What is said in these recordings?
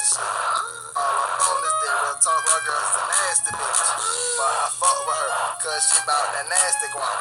nasty shit. All her bonus did real talk, her girl's a nasty bitch. But I fuck with her, cause she bout that nasty guap.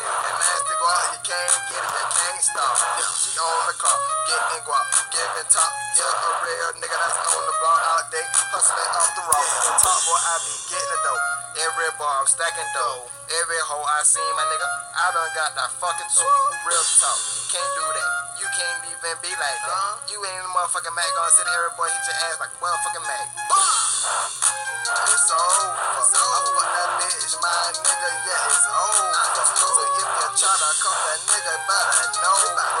And nasty guap, you can't get it, you can't stop. She on the car, getting guap, giving top. Yeah, a real nigga that's on the block out day, hustling off the road. Top boy, I be getting the dough. Every bar I'm stacking dough. Every hoe I see, my nigga, I done got that fucking toe. Real talk, can't do that. You can't even be like that. You ain't a motherfucking Mac gonna sit here, boy, hit your ass like a motherfucking Mac. It's over. I fuck that bitch, my nigga, yeah, it's over. So if you try to come that nigga, better know.